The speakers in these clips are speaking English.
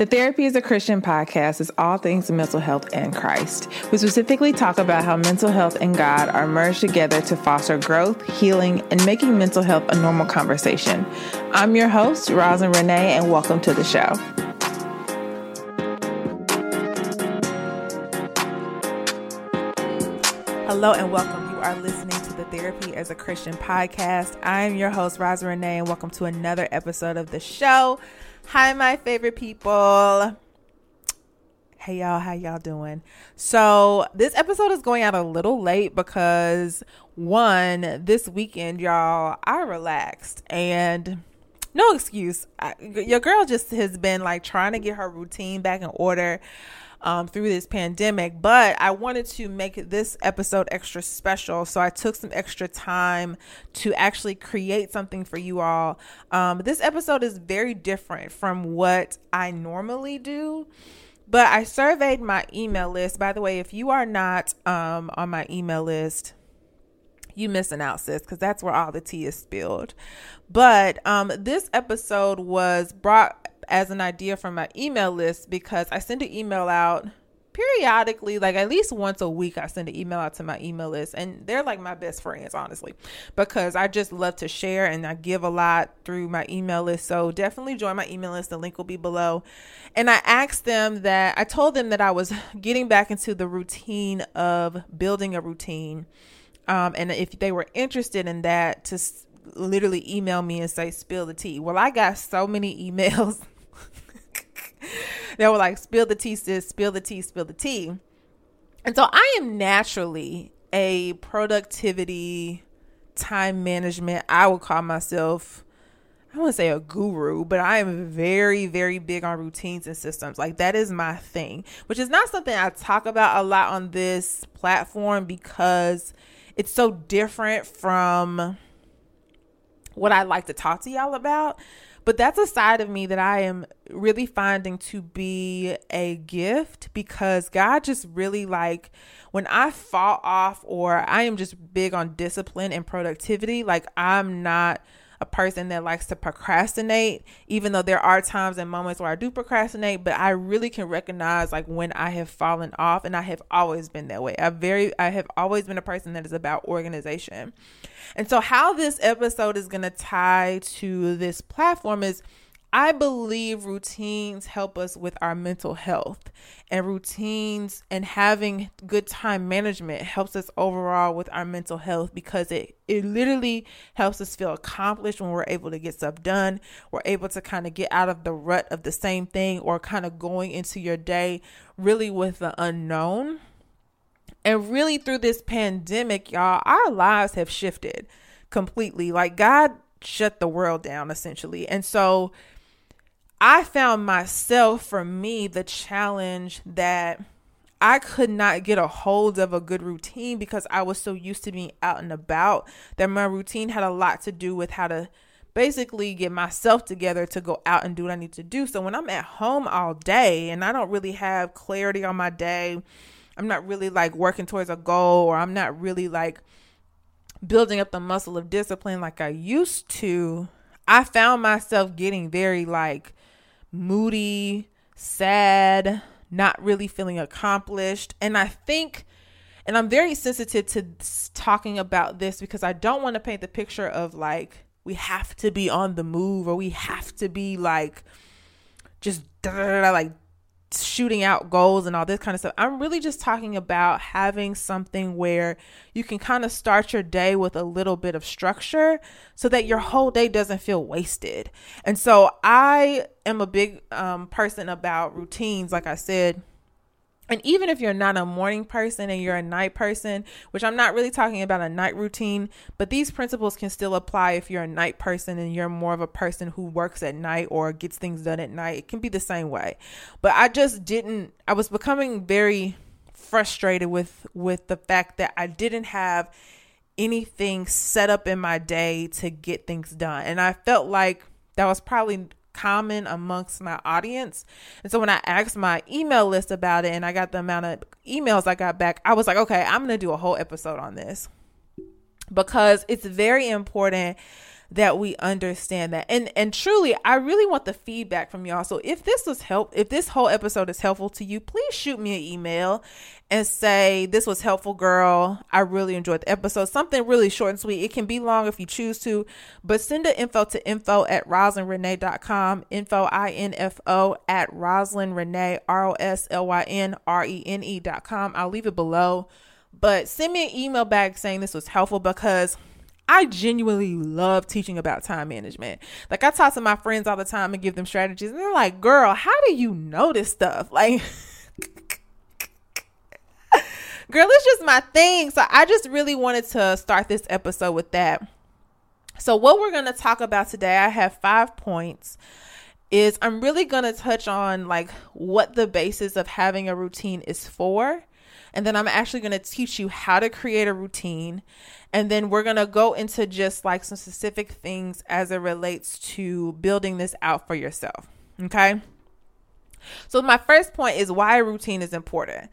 The Therapy is a Christian podcast is all things mental health and Christ. We specifically talk about how mental health and God are merged together to foster growth, healing, and making mental health a normal conversation. I'm your host, Roslyn Renee, and welcome to the show. Hello and welcome. You are listening to the Therapy as a Christian podcast. I am your host, Roslyn Renee, and welcome to another episode of the show. Hi, my favorite people. Hey y'all, how y'all doing? So, this episode is going out a little late because one, this weekend, y'all, I relaxed and no excuse. I, your girl just has been like trying to get her routine back in order um, through this pandemic. But I wanted to make this episode extra special. So I took some extra time to actually create something for you all. Um, this episode is very different from what I normally do. But I surveyed my email list. By the way, if you are not um, on my email list, you missing out, sis, because that's where all the tea is spilled. But um, this episode was brought as an idea from my email list because I send an email out periodically like at least once a week i send an email out to my email list and they're like my best friends honestly because i just love to share and i give a lot through my email list. So definitely join my email list. The link will be below. And i asked them that i told them that i was getting back into the routine of building a routine um, and if they were interested in that to literally email me and say spill the tea well i got so many emails they were like, spill the tea, sis, spill the tea, spill the tea. And so I am naturally a productivity, time management. I would call myself, I wouldn't say a guru, but I am very, very big on routines and systems. Like that is my thing, which is not something I talk about a lot on this platform because it's so different from what I like to talk to y'all about. But that's a side of me that I am really finding to be a gift because God just really like when I fall off or I am just big on discipline and productivity, like I'm not a person that likes to procrastinate, even though there are times and moments where I do procrastinate, but I really can recognize like when I have fallen off and I have always been that way. I very I have always been a person that is about organization. And so how this episode is going to tie to this platform is I believe routines help us with our mental health, and routines and having good time management helps us overall with our mental health because it, it literally helps us feel accomplished when we're able to get stuff done. We're able to kind of get out of the rut of the same thing or kind of going into your day really with the unknown. And really, through this pandemic, y'all, our lives have shifted completely. Like, God shut the world down essentially. And so, I found myself, for me, the challenge that I could not get a hold of a good routine because I was so used to being out and about that my routine had a lot to do with how to basically get myself together to go out and do what I need to do. So when I'm at home all day and I don't really have clarity on my day, I'm not really like working towards a goal or I'm not really like building up the muscle of discipline like I used to, I found myself getting very like moody, sad, not really feeling accomplished. And I think, and I'm very sensitive to talking about this because I don't want to paint the picture of like, we have to be on the move or we have to be like just like shooting out goals and all this kind of stuff. I'm really just talking about having something where you can kind of start your day with a little bit of structure so that your whole day doesn't feel wasted. And so I am a big um, person about routines, like I said and even if you're not a morning person and you're a night person, which I'm not really talking about a night routine, but these principles can still apply if you're a night person and you're more of a person who works at night or gets things done at night. It can be the same way. But I just didn't I was becoming very frustrated with with the fact that I didn't have anything set up in my day to get things done. And I felt like that was probably common amongst my audience. And so when I asked my email list about it and I got the amount of emails I got back, I was like, okay, I'm going to do a whole episode on this because it's very important that we understand that. And and truly, I really want the feedback from y'all. So if this was help, if this whole episode is helpful to you, please shoot me an email and say this was helpful, girl. I really enjoyed the episode. Something really short and sweet. It can be long if you choose to, but send the info to info at roslynrenee.com. Info I N F O at Roslyn Renee R O S L Y N R E N E dot com. I'll leave it below. But send me an email back saying this was helpful because I genuinely love teaching about time management. Like I talk to my friends all the time and give them strategies, and they're like, "Girl, how do you know this stuff?" Like, girl, it's just my thing. So I just really wanted to start this episode with that. So what we're gonna talk about today, I have five points. Is I'm really gonna touch on like what the basis of having a routine is for. And then I'm actually going to teach you how to create a routine and then we're going to go into just like some specific things as it relates to building this out for yourself. Okay. So, my first point is why routine is important.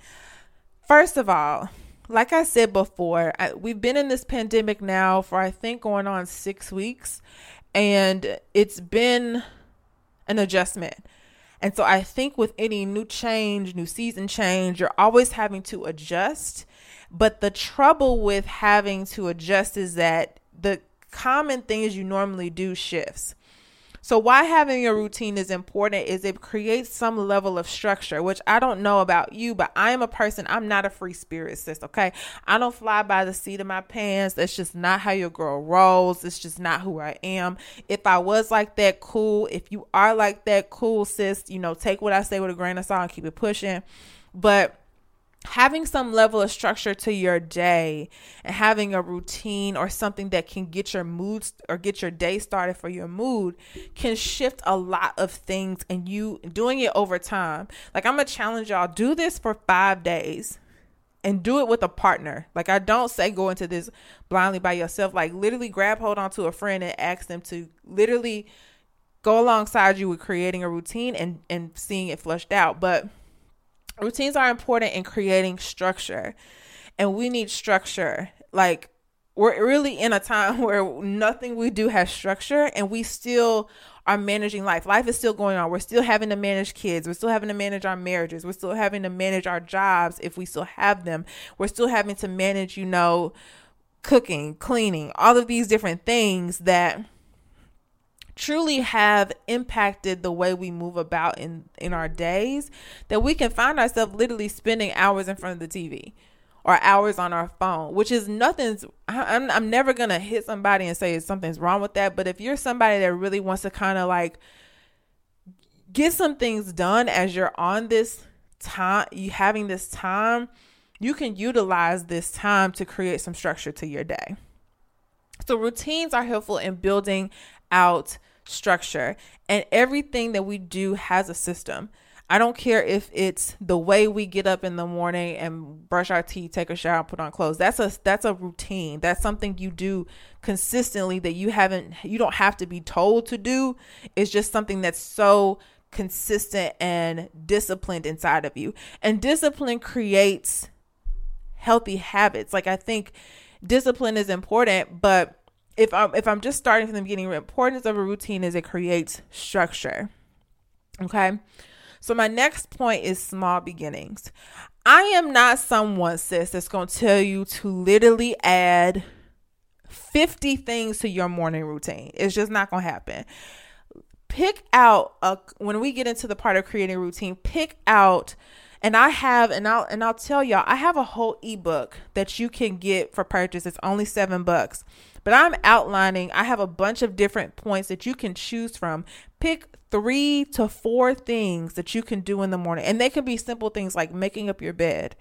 First of all, like I said before, I, we've been in this pandemic now for I think going on six weeks, and it's been an adjustment. And so I think with any new change, new season change, you're always having to adjust but the trouble with having to adjust is that the common things you normally do shifts. So why having a routine is important is it creates some level of structure, which I don't know about you, but I am a person, I'm not a free spirit sis, okay? I don't fly by the seat of my pants. That's just not how your girl rolls. It's just not who I am. If I was like that, cool. If you are like that, cool, sis, you know, take what I say with a grain of salt and keep it pushing. But having some level of structure to your day and having a routine or something that can get your mood or get your day started for your mood can shift a lot of things and you doing it over time. Like I'm gonna challenge y'all, do this for five days and do it with a partner. Like I don't say go into this blindly by yourself. Like literally grab hold onto a friend and ask them to literally go alongside you with creating a routine and and seeing it flushed out. But routines are important in creating structure and we need structure. Like we're really in a time where nothing we do has structure and we still are managing life. Life is still going on. We're still having to manage kids. We're still having to manage our marriages. We're still having to manage our jobs if we still have them. We're still having to manage you know cooking cleaning all of these different things that truly have impacted the way we move about in in our days that we can find ourselves literally spending hours in front of the TV or hours on our phone, which is nothing's. I'm, I'm never gonna hit somebody and say something's wrong with that. But if you're somebody that really wants to kind of like get some things done as you're on this time, you having this time, you can utilize this time to create some structure to your day. So routines are helpful in building out structure and everything that we do has a system. I don't care if it's the way we get up in the morning and brush our teeth, take a shower, put on clothes. That's a that's a routine. That's something you do consistently that you haven't you don't have to be told to do. It's just something that's so consistent and disciplined inside of you. And discipline creates healthy habits. Like I think discipline is important, but if I'm if I'm just starting from the beginning, the importance of a routine is it creates structure. Okay. So my next point is small beginnings. I am not someone, sis, that's going to tell you to literally add 50 things to your morning routine. It's just not going to happen. Pick out a, when we get into the part of creating routine, pick out and I have and I'll and I'll tell y'all, I have a whole ebook that you can get for purchase. It's only 7 bucks. But I'm outlining, I have a bunch of different points that you can choose from. Pick three to four things that you can do in the morning. And they can be simple things like making up your bed,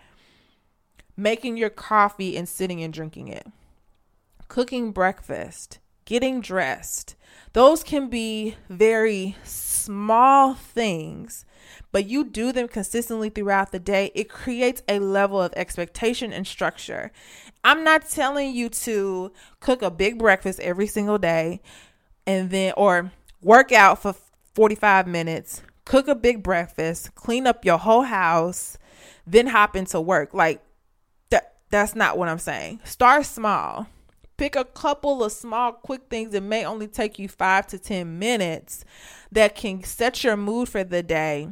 making your coffee and sitting and drinking it, cooking breakfast, getting dressed. Those can be very small things, but you do them consistently throughout the day. It creates a level of expectation and structure. I'm not telling you to cook a big breakfast every single day and then, or work out for 45 minutes, cook a big breakfast, clean up your whole house, then hop into work. Like that that's not what I'm saying. Start small. Pick a couple of small quick things that may only take you 5 to 10 minutes that can set your mood for the day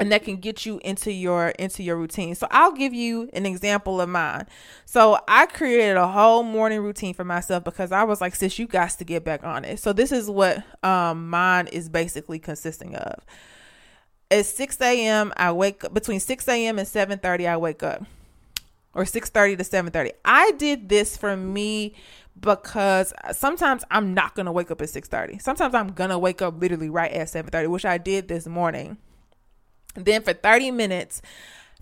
and that can get you into your into your routine. So I'll give you an example of mine. So I created a whole morning routine for myself because I was like, sis, you got to get back on it. So this is what um mine is basically consisting of. At 6 a.m. I wake up between 6 a.m. and 7:30 I wake up. Or 6:30 to 7:30. I did this for me because sometimes I'm not gonna wake up at 6:30. Sometimes I'm gonna wake up literally right at 7:30, which I did this morning then for 30 minutes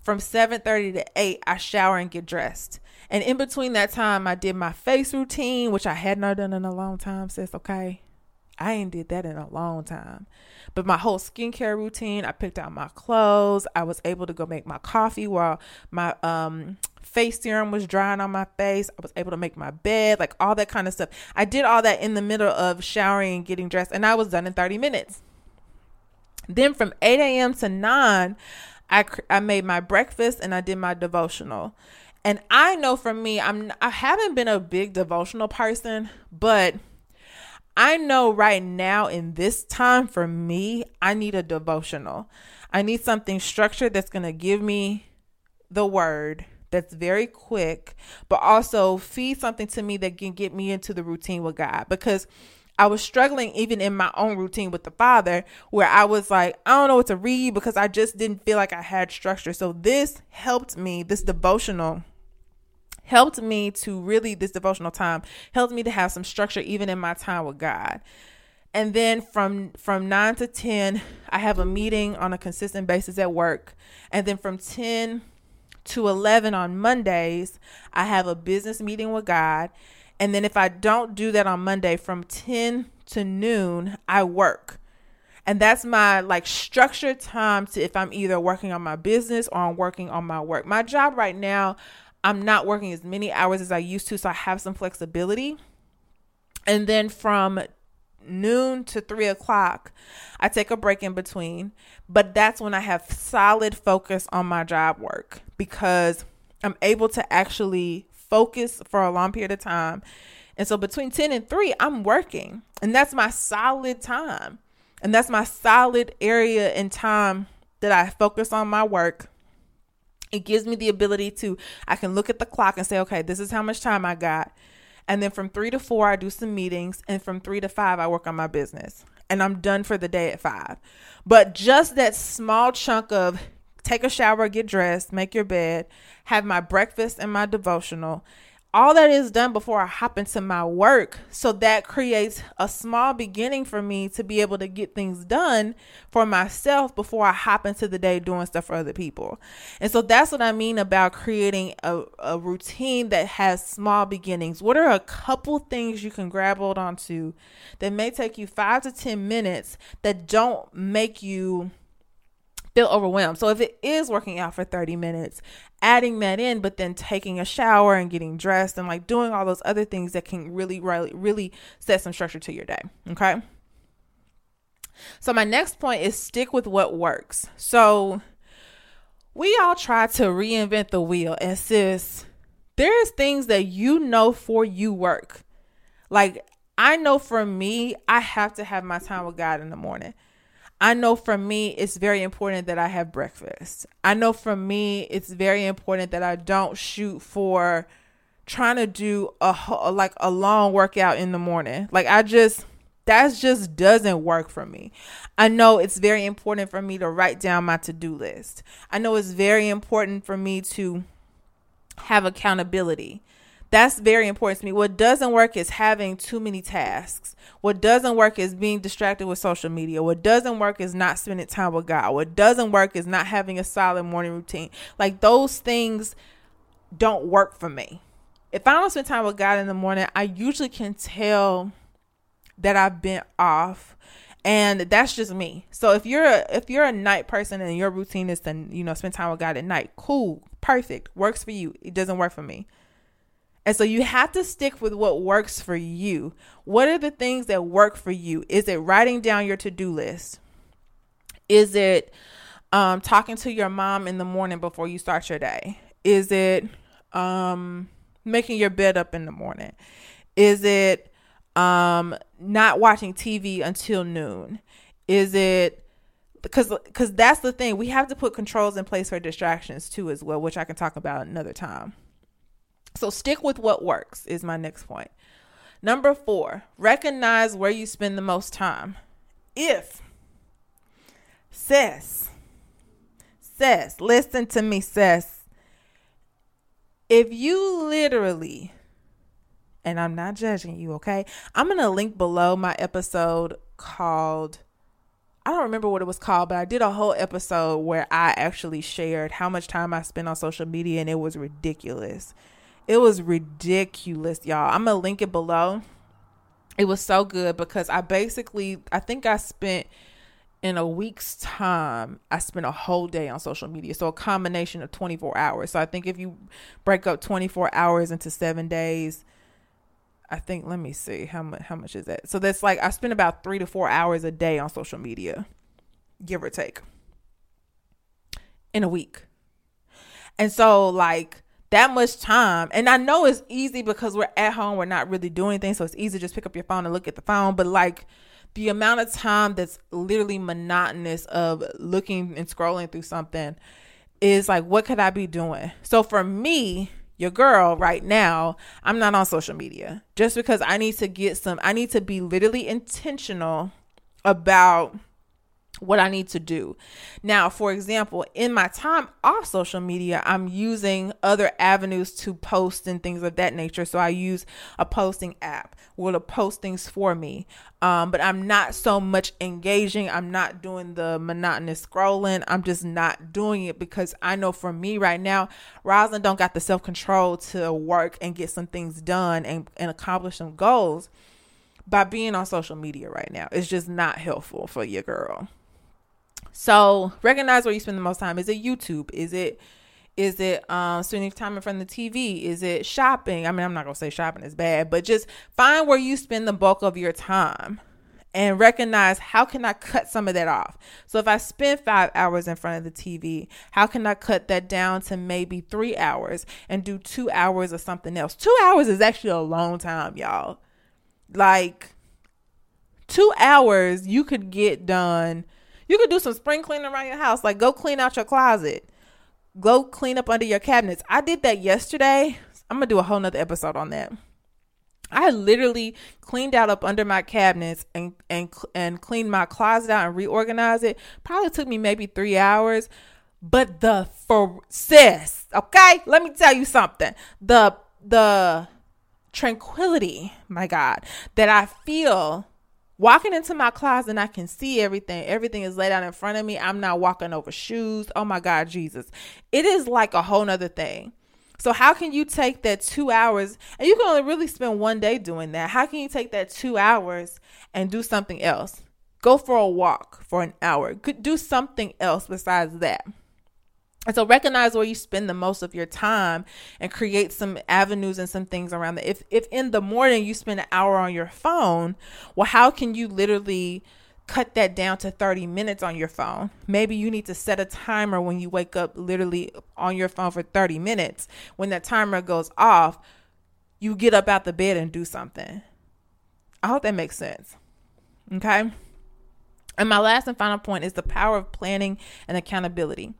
from 7:30 to 8, I shower and get dressed. And in between that time, I did my face routine, which I had not done in a long time, sis, okay? I ain't did that in a long time. But my whole skincare routine, I picked out my clothes. I was able to go make my coffee while my um face serum was drying on my face. I was able to make my bed, like all that kind of stuff. I did all that in the middle of showering and getting dressed, and I was done in 30 minutes. Then from 8 a.m. to 9, I, I made my breakfast and I did my devotional. And I know for me, I'm I haven't been a big devotional person, but I know right now in this time for me, I need a devotional. I need something structured that's going to give me the word that's very quick, but also feed something to me that can get me into the routine with God because I was struggling even in my own routine with the father, where I was like, I don't know what to read because I just didn't feel like I had structure. So this helped me, this devotional helped me to really, this devotional time helped me to have some structure even in my time with God. And then from from 9 to 10, I have a meeting on a consistent basis at work. And then from 10 to 11 on Mondays, I have a business meeting with God. And then if I don't do that on Monday from 10 to noon, I work. And that's my like structured time to if I'm either working on my business or I'm working on my work. My job right now, I'm not working as many hours as I used to, so I have some flexibility. And then from noon to three o'clock, I take a break in between. But that's when I have solid focus on my job work because I'm able to actually focus for a long period of time. And so between 10 and 3, I'm working. And that's my solid time. And that's my solid area in time that I focus on my work. It gives me the ability to, I can look at the clock and say, okay, this is how much time I got. And then from three to four, I do some meetings. And from three to five, I work on my business. And I'm done for the day at five. But just that small chunk of take a shower, get dressed, make your bed, have my breakfast and my devotional. All that is done before I hop into my work. So that creates a small beginning for me to be able to get things done for myself before I hop into the day doing stuff for other people. And so that's what I mean about creating a, a routine that has small beginnings. What are a couple things you can grab hold onto that may take you five to 10 minutes that don't make you feel overwhelmed. So if it is working out for 30 minutes, adding that in, but then taking a shower and getting dressed and like doing all those other things that can really, really, really set some structure to your day. Okay. So my next point is stick with what works. So we all try to reinvent the wheel and sis, there's things that you know for you work. Like I know for me, I have to have my time with God in the morning. I know for me, it's very important that I have breakfast. I know for me, it's very important that I don't shoot for trying to do a like a long workout in the morning. Like I just that just doesn't work for me. I know it's very important for me to write down my to-do list. I know it's very important for me to have accountability. That's very important to me. What doesn't work is having too many tasks. What doesn't work is being distracted with social media. What doesn't work is not spending time with God. What doesn't work is not having a solid morning routine. Like those things don't work for me. If I don't spend time with God in the morning, I usually can tell that I've been off and that's just me. So if you're a, if you're a night person and your routine is to you know spend time with God at night, cool, perfect, works for you. It doesn't work for me. And so you have to stick with what works for you. What are the things that work for you? Is it writing down your to do list? Is it um, talking to your mom in the morning before you start your day? Is it um, making your bed up in the morning? Is it um, not watching TV until noon? Is it because because that's the thing we have to put controls in place for distractions too as well, which I can talk about another time. So stick with what works, is my next point. Number four, recognize where you spend the most time. If, sis, sis, listen to me, sis. If you literally, and I'm not judging you, okay? I'm going to link below my episode called I don't remember what it was called, but I did a whole episode where I actually shared how much time I spent on social media and it was ridiculous. It was ridiculous, y'all. I'm to link it below. It was so good because I basically, I think I spent in a week's time, I spent a whole day on social media. So a combination of 24 hours. So I think if you break up 24 hours into seven days, I think let me see how much how much is that. So that's like I spend about three to four hours a day on social media, give or take, in a week. And so like that much time. And I know it's easy because we're at home, we're not really doing anything. So it's easy to just pick up your phone and look at the phone. But like the amount of time that's literally monotonous of looking and scrolling through something is like, what could I be doing? So for me, your girl right now, I'm not on social media just because I need to get some, I need to be literally intentional about what I need to do. Now, for example, in my time off social media, I'm using other avenues to post and things of that nature. So I use a posting app where to post things for me. Um, but I'm not so much engaging. I'm not doing the monotonous scrolling. I'm just not doing it because I know for me right now, Roslyn don't got the self control to work and get some things done and, and accomplish some goals by being on social media right now. It's just not helpful for your girl. So recognize where you spend the most time. Is it YouTube? Is it is it um, spending time in front of the TV? Is it shopping? I mean, I'm not gonna say shopping is bad, but just find where you spend the bulk of your time and recognize how can I cut some of that off. So if I spend five hours in front of the TV, how can I cut that down to maybe three hours and do two hours of something else? Two hours is actually a long time, y'all. Like two hours you could get done you could do some spring cleaning around your house. Like go clean out your closet. Go clean up under your cabinets. I did that yesterday. I'm gonna do a whole nother episode on that. I literally cleaned out up under my cabinets and and and cleaned my closet out and reorganized it. Probably took me maybe three hours. But the for sis, okay, let me tell you something. The the tranquility, my God, that I feel walking into my closet and I can see everything. Everything is laid out in front of me. I'm not walking over shoes. Oh my God, Jesus. It is like a whole nother thing. So how can you take that two hours and you can only really spend one day doing that? How can you take that two hours and do something else? Go for a walk for an hour. Do something else besides that. And so recognize where you spend the most of your time and create some avenues and some things around that. If if in the morning you spend an hour on your phone, well how can you literally cut that down to 30 minutes on your phone? Maybe you need to set a timer when you wake up literally on your phone for 30 minutes. When that timer goes off, you get up out the bed and do something. I hope that makes sense. Okay? And my last and final point is the power of planning and accountability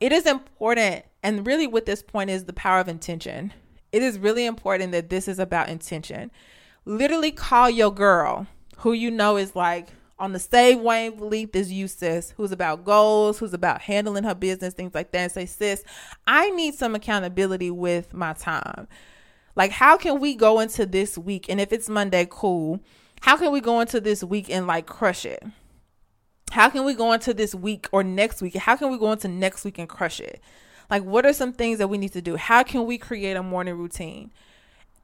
it is important, and really, with this point, is the power of intention. It is really important that this is about intention. Literally, call your girl who you know is like on the same wavelength as you, sis, who's about goals, who's about handling her business, things like that, and say, sis, I need some accountability with my time. Like, how can we go into this week? And if it's Monday, cool. How can we go into this week and like crush it? How can we go into this week or next week? How can we go into next week and crush it? Like, what are some things that we need to do? How can we create a morning routine?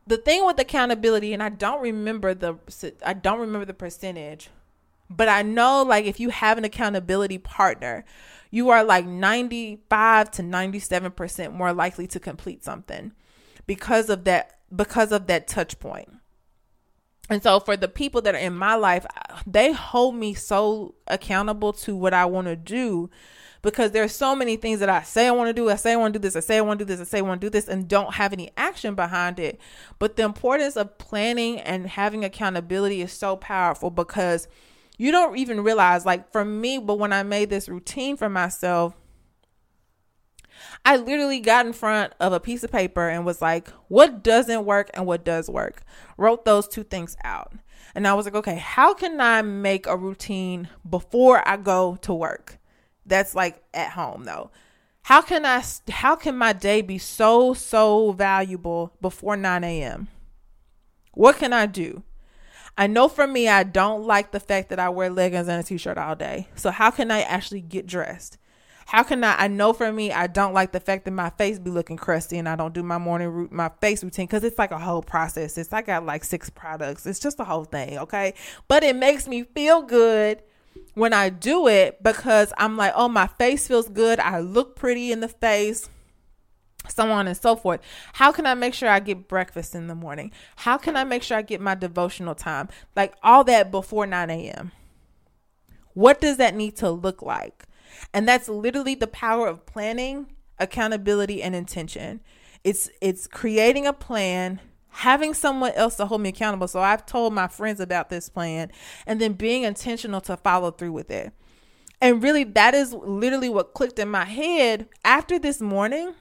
The thing with accountability, and I don't remember the I don't remember the percentage, but I know like if you have an accountability partner, you are like 95 to 97% more likely to complete something because of that because of that touch point. And so for the people that are in my life, they hold me so accountable to what I want to do because there's so many things that I say I want to do. I say I want to do this. I say I want to do this. I say I want to do this and don't have any action behind it. But the importance of planning and having accountability is so powerful because you don't even realize like for me, but when I made this routine for myself, I literally got in front of a piece of paper and was like, what doesn't work and what does work? Wrote those two things out. And I was like, okay, how can I make a routine before I go to work? That's like at home though. How can I how can my day be so so valuable before 9 a.m.? What can I do? I know for me, I don't like the fact that I wear leggings and a t-shirt all day. So how can I actually get dressed? How can I? I know for me, I don't like the fact that my face be looking crusty and I don't do my morning routine, my face routine because it's like a whole process. It's I got like six products. It's just a whole thing, okay? But it makes me feel good when I do it because I'm like, oh, my face feels good. I look pretty in the face so on and so forth. How can I make sure I get breakfast in the morning? How can I make sure I get my devotional time? Like all that before 9 a.m. What does that need to look like? And that's literally the power of planning, accountability, and intention. It's it's creating a plan, having someone else to hold me accountable. So I've told my friends about this plan and then being intentional to follow through with it. And really that is literally what clicked in my head after this morning.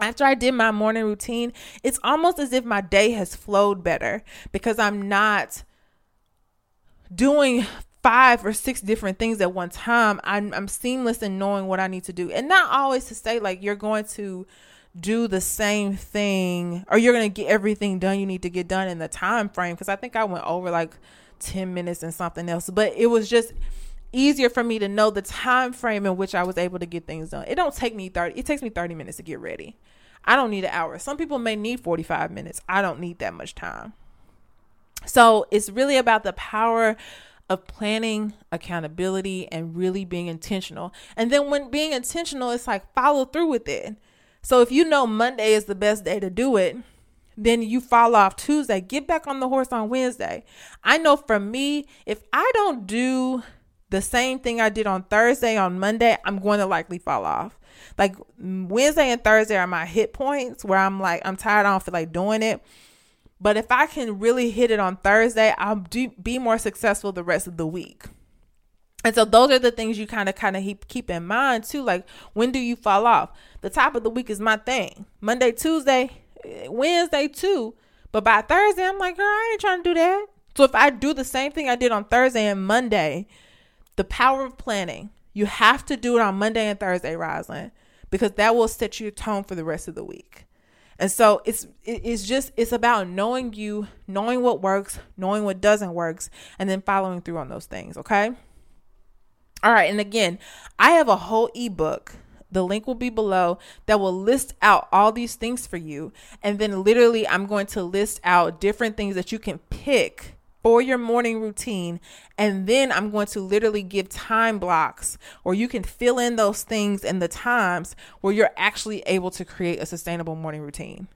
After I did my morning routine, it's almost as if my day has flowed better because I'm not doing five or six different things at one time, I'm, I'm seamless in knowing what I need to do. And not always to say like you're going to do the same thing or you're going to get everything done you need to get done in the time frame. Cause I think I went over like 10 minutes and something else, but it was just easier for me to know the time frame in which I was able to get things done. It don't take me 30, it takes me 30 minutes to get ready. I don't need an hour. Some people may need 45 minutes. I don't need that much time. So it's really about the power of planning, accountability, and really being intentional. And then when being intentional, it's like follow through with it. So if you know Monday is the best day to do it, then you fall off Tuesday, get back on the horse on Wednesday. I know for me, if I don't do the same thing I did on Thursday on Monday, I'm going to likely fall off. Like mm, Wednesday and Thursday are my hit points where I'm like, I'm tired, I don't feel like doing it. But if I can really hit it on Thursday, I'll do, be more successful the rest of the week. And so those are the things you kind of kind of keep in mind too. Like when do you fall off? The top of the week is my thing. Monday, Tuesday, Wednesday too. But by Thursday, I'm like, girl, I ain't trying to do that. So if I do the same thing I did on Thursday and Monday, the power of planning, you have to do it on Monday and Thursday, Roslyn, because that will set your tone for the rest of the week. And so it's it's just it's about knowing you, knowing what works, knowing what doesn't works, and then following through on those things, okay? All right, and again, I have a whole ebook. The link will be below that will list out all these things for you. And then literally I'm going to list out different things that you can pick for your morning routine. And then I'm going to literally give time blocks where you can fill in those things and the times where you're actually able to create a sustainable morning routine.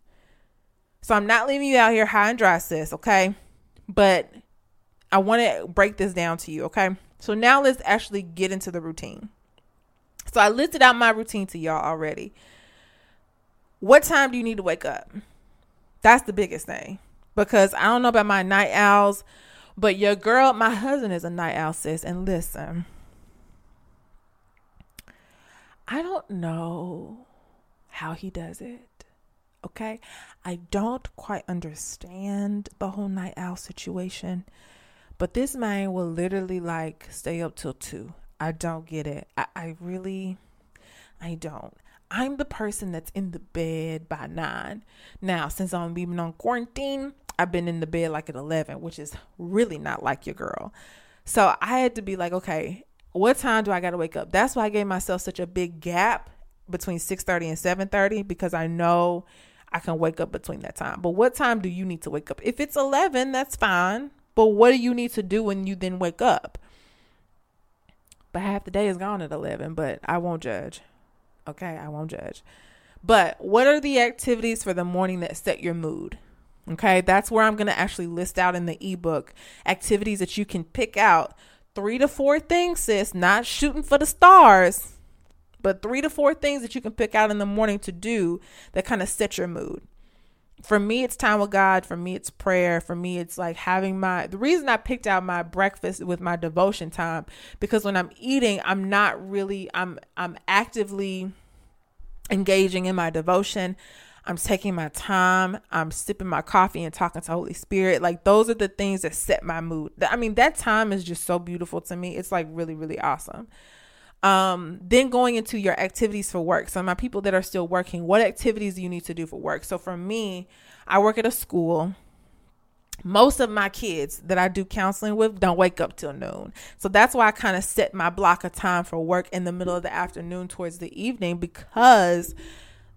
So I'm not leaving you out here high and dry, sis, okay? But I want to break this down to you, okay? So now let's actually get into the routine. So I listed out my routine to y'all already. What time do you need to wake up? That's the biggest thing because I don't know about my night owls, but your girl, my husband is a night owl, sis. And listen, I don't know how he does it. Okay. I don't quite understand the whole night owl situation, but this man will literally like stay up till two. I don't get it. I, I really, I don't. I'm the person that's in the bed by nine. Now, since I'm even on quarantine, I've been in the bed like at 11, which is really not like your girl. So I had to be like, okay, what time do I got to wake up? That's why I gave myself such a big gap between 6:30 and 7:30 because I know I can wake up between that time. But what time do you need to wake up? If it's 11, that's fine. But what do you need to do when you then wake up? But half the day is gone at 11, but I won't judge. Okay, I won't judge. But what are the activities for the morning that set your mood? Okay, that's where I'm going to actually list out in the ebook activities that you can pick out. Three to four things, sis, not shooting for the stars, but three to four things that you can pick out in the morning to do that kind of set your mood. For me, it's time with God. For me, it's prayer. For me, it's like having my. The reason I picked out my breakfast with my devotion time because when I'm eating, I'm not really. I'm I'm actively engaging in my devotion. I'm taking my time. I'm sipping my coffee and talking to Holy Spirit. Like those are the things that set my mood. I mean, that time is just so beautiful to me. It's like really, really awesome. Um, then going into your activities for work. So my people that are still working, what activities do you need to do for work? So for me, I work at a school most of my kids that I do counseling with don't wake up till noon. So that's why I kind of set my block of time for work in the middle of the afternoon towards the evening because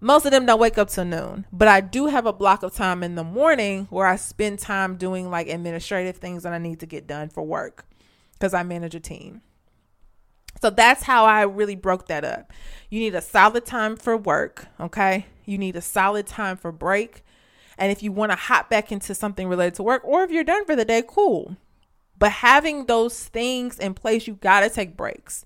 most of them don't wake up till noon. But I do have a block of time in the morning where I spend time doing like administrative things that I need to get done for work because I manage a team. So that's how I really broke that up. You need a solid time for work, okay? You need a solid time for break and if you want to hop back into something related to work, or if you're done for the day, cool. But having those things in place, you got to take breaks.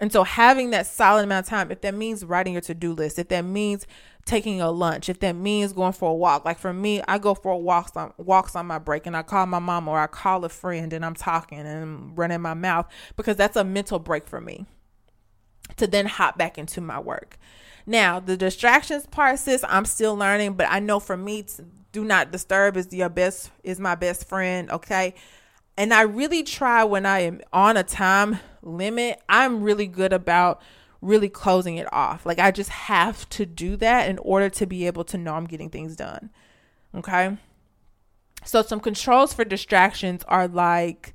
And so having that solid amount of time, if that means writing your to-do list, if that means taking a lunch, if that means going for a walk. Like for me, I go for walks on walks on my break and I call my mom or I call a friend and I'm talking and I'm running my mouth because that's a mental break for me to then hop back into my work. Now, the distractions part, sis, I'm still learning, but I know for me, do not disturb is your best is my best friend. Okay. And I really try when I am on a time limit, I'm really good about really closing it off. Like I just have to do that in order to be able to know I'm getting things done. Okay. So some controls for distractions are like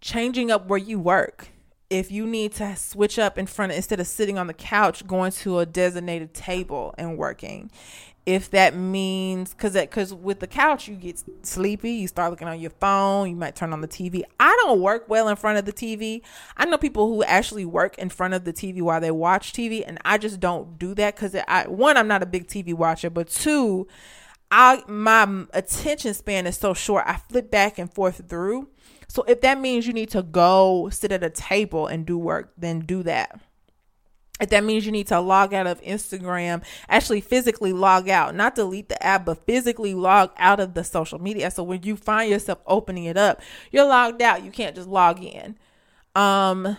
changing up where you work if you need to switch up in front of, instead of sitting on the couch going to a designated table and working. If that means because because with the couch you get sleepy you start looking on your phone you might turn on the tv i don't work well in front of the tv i know people who actually work in front of the tv while they watch tv and i just don't do that because i one i'm not a big tv watcher but two i my attention span is so short i flip back and forth through so if that means you need to go sit at a table and do work, then do that. If that means you need to log out of Instagram, actually physically log out, not delete the app, but physically log out of the social media. So when you find yourself opening it up, you're logged out. You can't just log in. Um,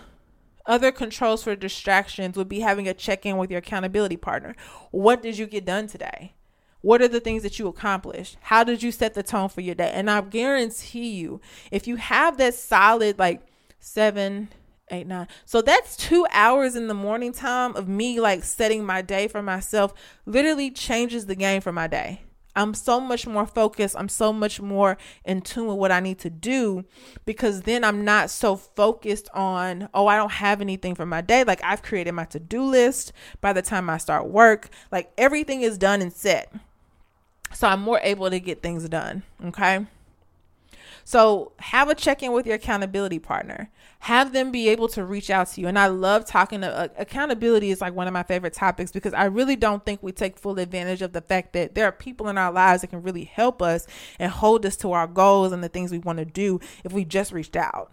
other controls for distractions would be having a check in with your accountability partner. What did you get done today? What are the things that you accomplished? How did you set the tone for your day? And I guarantee you, if you have that solid, like seven, eight, nine, so that's two hours in the morning time of me like setting my day for myself, literally changes the game for my day. I'm so much more focused. I'm so much more in tune with what I need to do because then I'm not so focused on, oh, I don't have anything for my day. Like I've created my to do list by the time I start work. Like everything is done and set. So I'm more able to get things done. Okay. So have a check in with your accountability partner. Have them be able to reach out to you. And I love talking to uh, accountability is like one of my favorite topics because I really don't think we take full advantage of the fact that there are people in our lives that can really help us and hold us to our goals and the things we want to do if we just reached out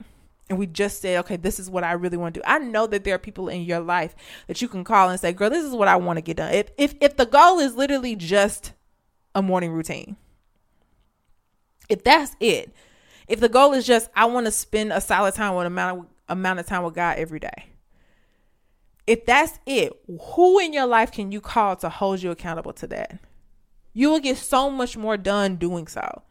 and we just say, okay, this is what I really want to do. I know that there are people in your life that you can call and say, girl, this is what I want to get done. If if if the goal is literally just a morning routine, if that's it, if the goal is just I want to spend a solid time with amount of amount of time with God every day. If that's it, who in your life can you call to hold you accountable to that? You will get so much more done doing so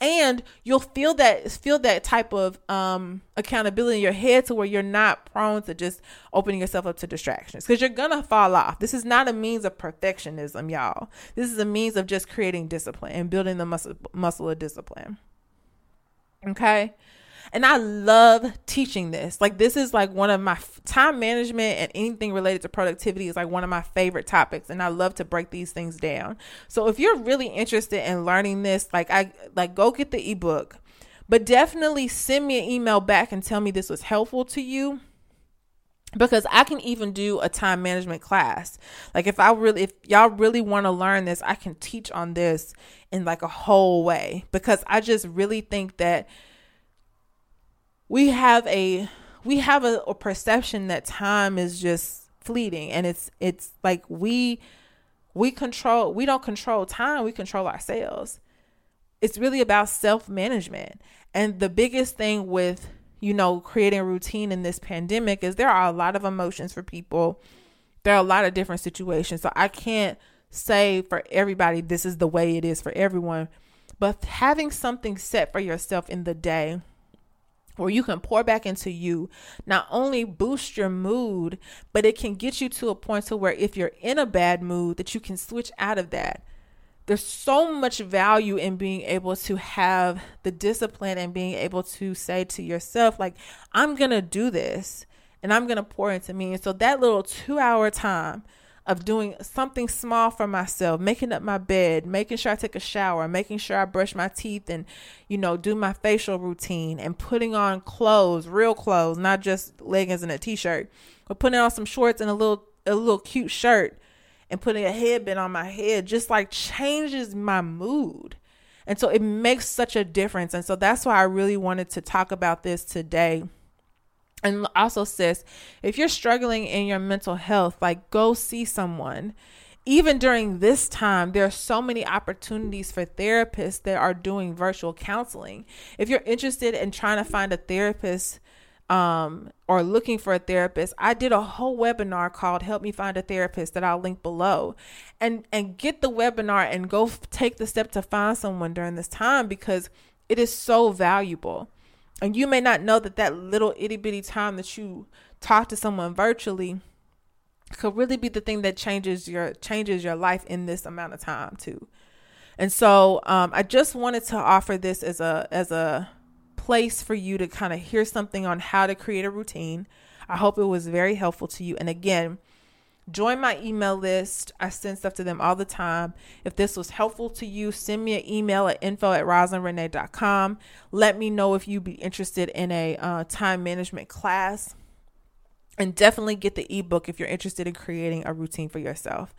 and you'll feel that feel that type of um, accountability in your head to where you're not prone to just opening yourself up to distractions. Because you're gonna fall off. This is not a means of perfectionism y'all. This is a means of just creating discipline and building the muscle muscle of discipline. Okay and I love teaching this. Like this is like one of my time management and anything related to productivity is like one of my favorite topics and I love to break these things down. So if you're really interested in learning this, like I like go get the ebook. But definitely send me an email back and tell me this was helpful to you because I can even do a time management class. Like if I really if y'all really want to learn this, I can teach on this in like a whole way because I just really think that we have a we have a, a perception that time is just fleeting and it's it's like we we control we don't control time we control ourselves. It's really about self-management. And the biggest thing with you know creating routine in this pandemic is there are a lot of emotions for people. There are a lot of different situations. So i can't say for everybody this is the way it is for everyone. But having something set for yourself in the day where you can pour back into you. Not only boost your mood but it can get you to a point to where if you're in a bad mood that you can switch out of that. There's so much value in being able to have the discipline and being able to say to yourself like i'm gonna do this and i'm gonna pour into me. And so that little two hour time of doing something small for myself, making up my bed, making sure I take a shower, making sure I brush my teeth and, you know, do my facial routine and putting on clothes, real clothes, not just leggings and a t-shirt, but putting on some shorts and a little a little cute shirt and putting a headband on my head just like changes my mood. And so it makes such a difference. And so that's why I really wanted to talk about this today and also sis if you're struggling in your mental health like go see someone. Even during this time there are so many opportunities for therapists that are doing virtual counseling. If you're interested in trying to find a therapist um, or looking for a therapist, I did a whole webinar called "Help Me Find a Therapist" that I'll link below, and and get the webinar and go f- take the step to find someone during this time because it is so valuable. And you may not know that that little itty bitty time that you talk to someone virtually could really be the thing that changes your changes your life in this amount of time too. And so um, I just wanted to offer this as a as a place for you to kind of hear something on how to create a routine. I hope it was very helpful to you. And again, Join my email list. I send stuff to them all the time. If this was helpful to you, send me an email at info at roslynrenee.com. Let me know if you'd be interested in a uh, time management class. And definitely get the ebook if you're interested in creating a routine for yourself.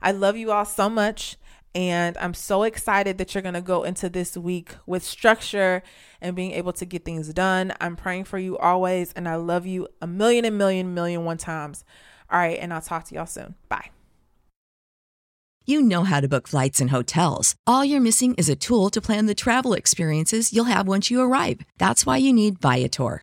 I love you all so much. And I'm so excited that you're going to go into this week with structure and being able to get things done. I'm praying for you always. And I love you a million and million, million one times. All right, and I'll talk to y'all soon. Bye. You know how to book flights and hotels. All you're missing is a tool to plan the travel experiences you'll have once you arrive. That's why you need Viator.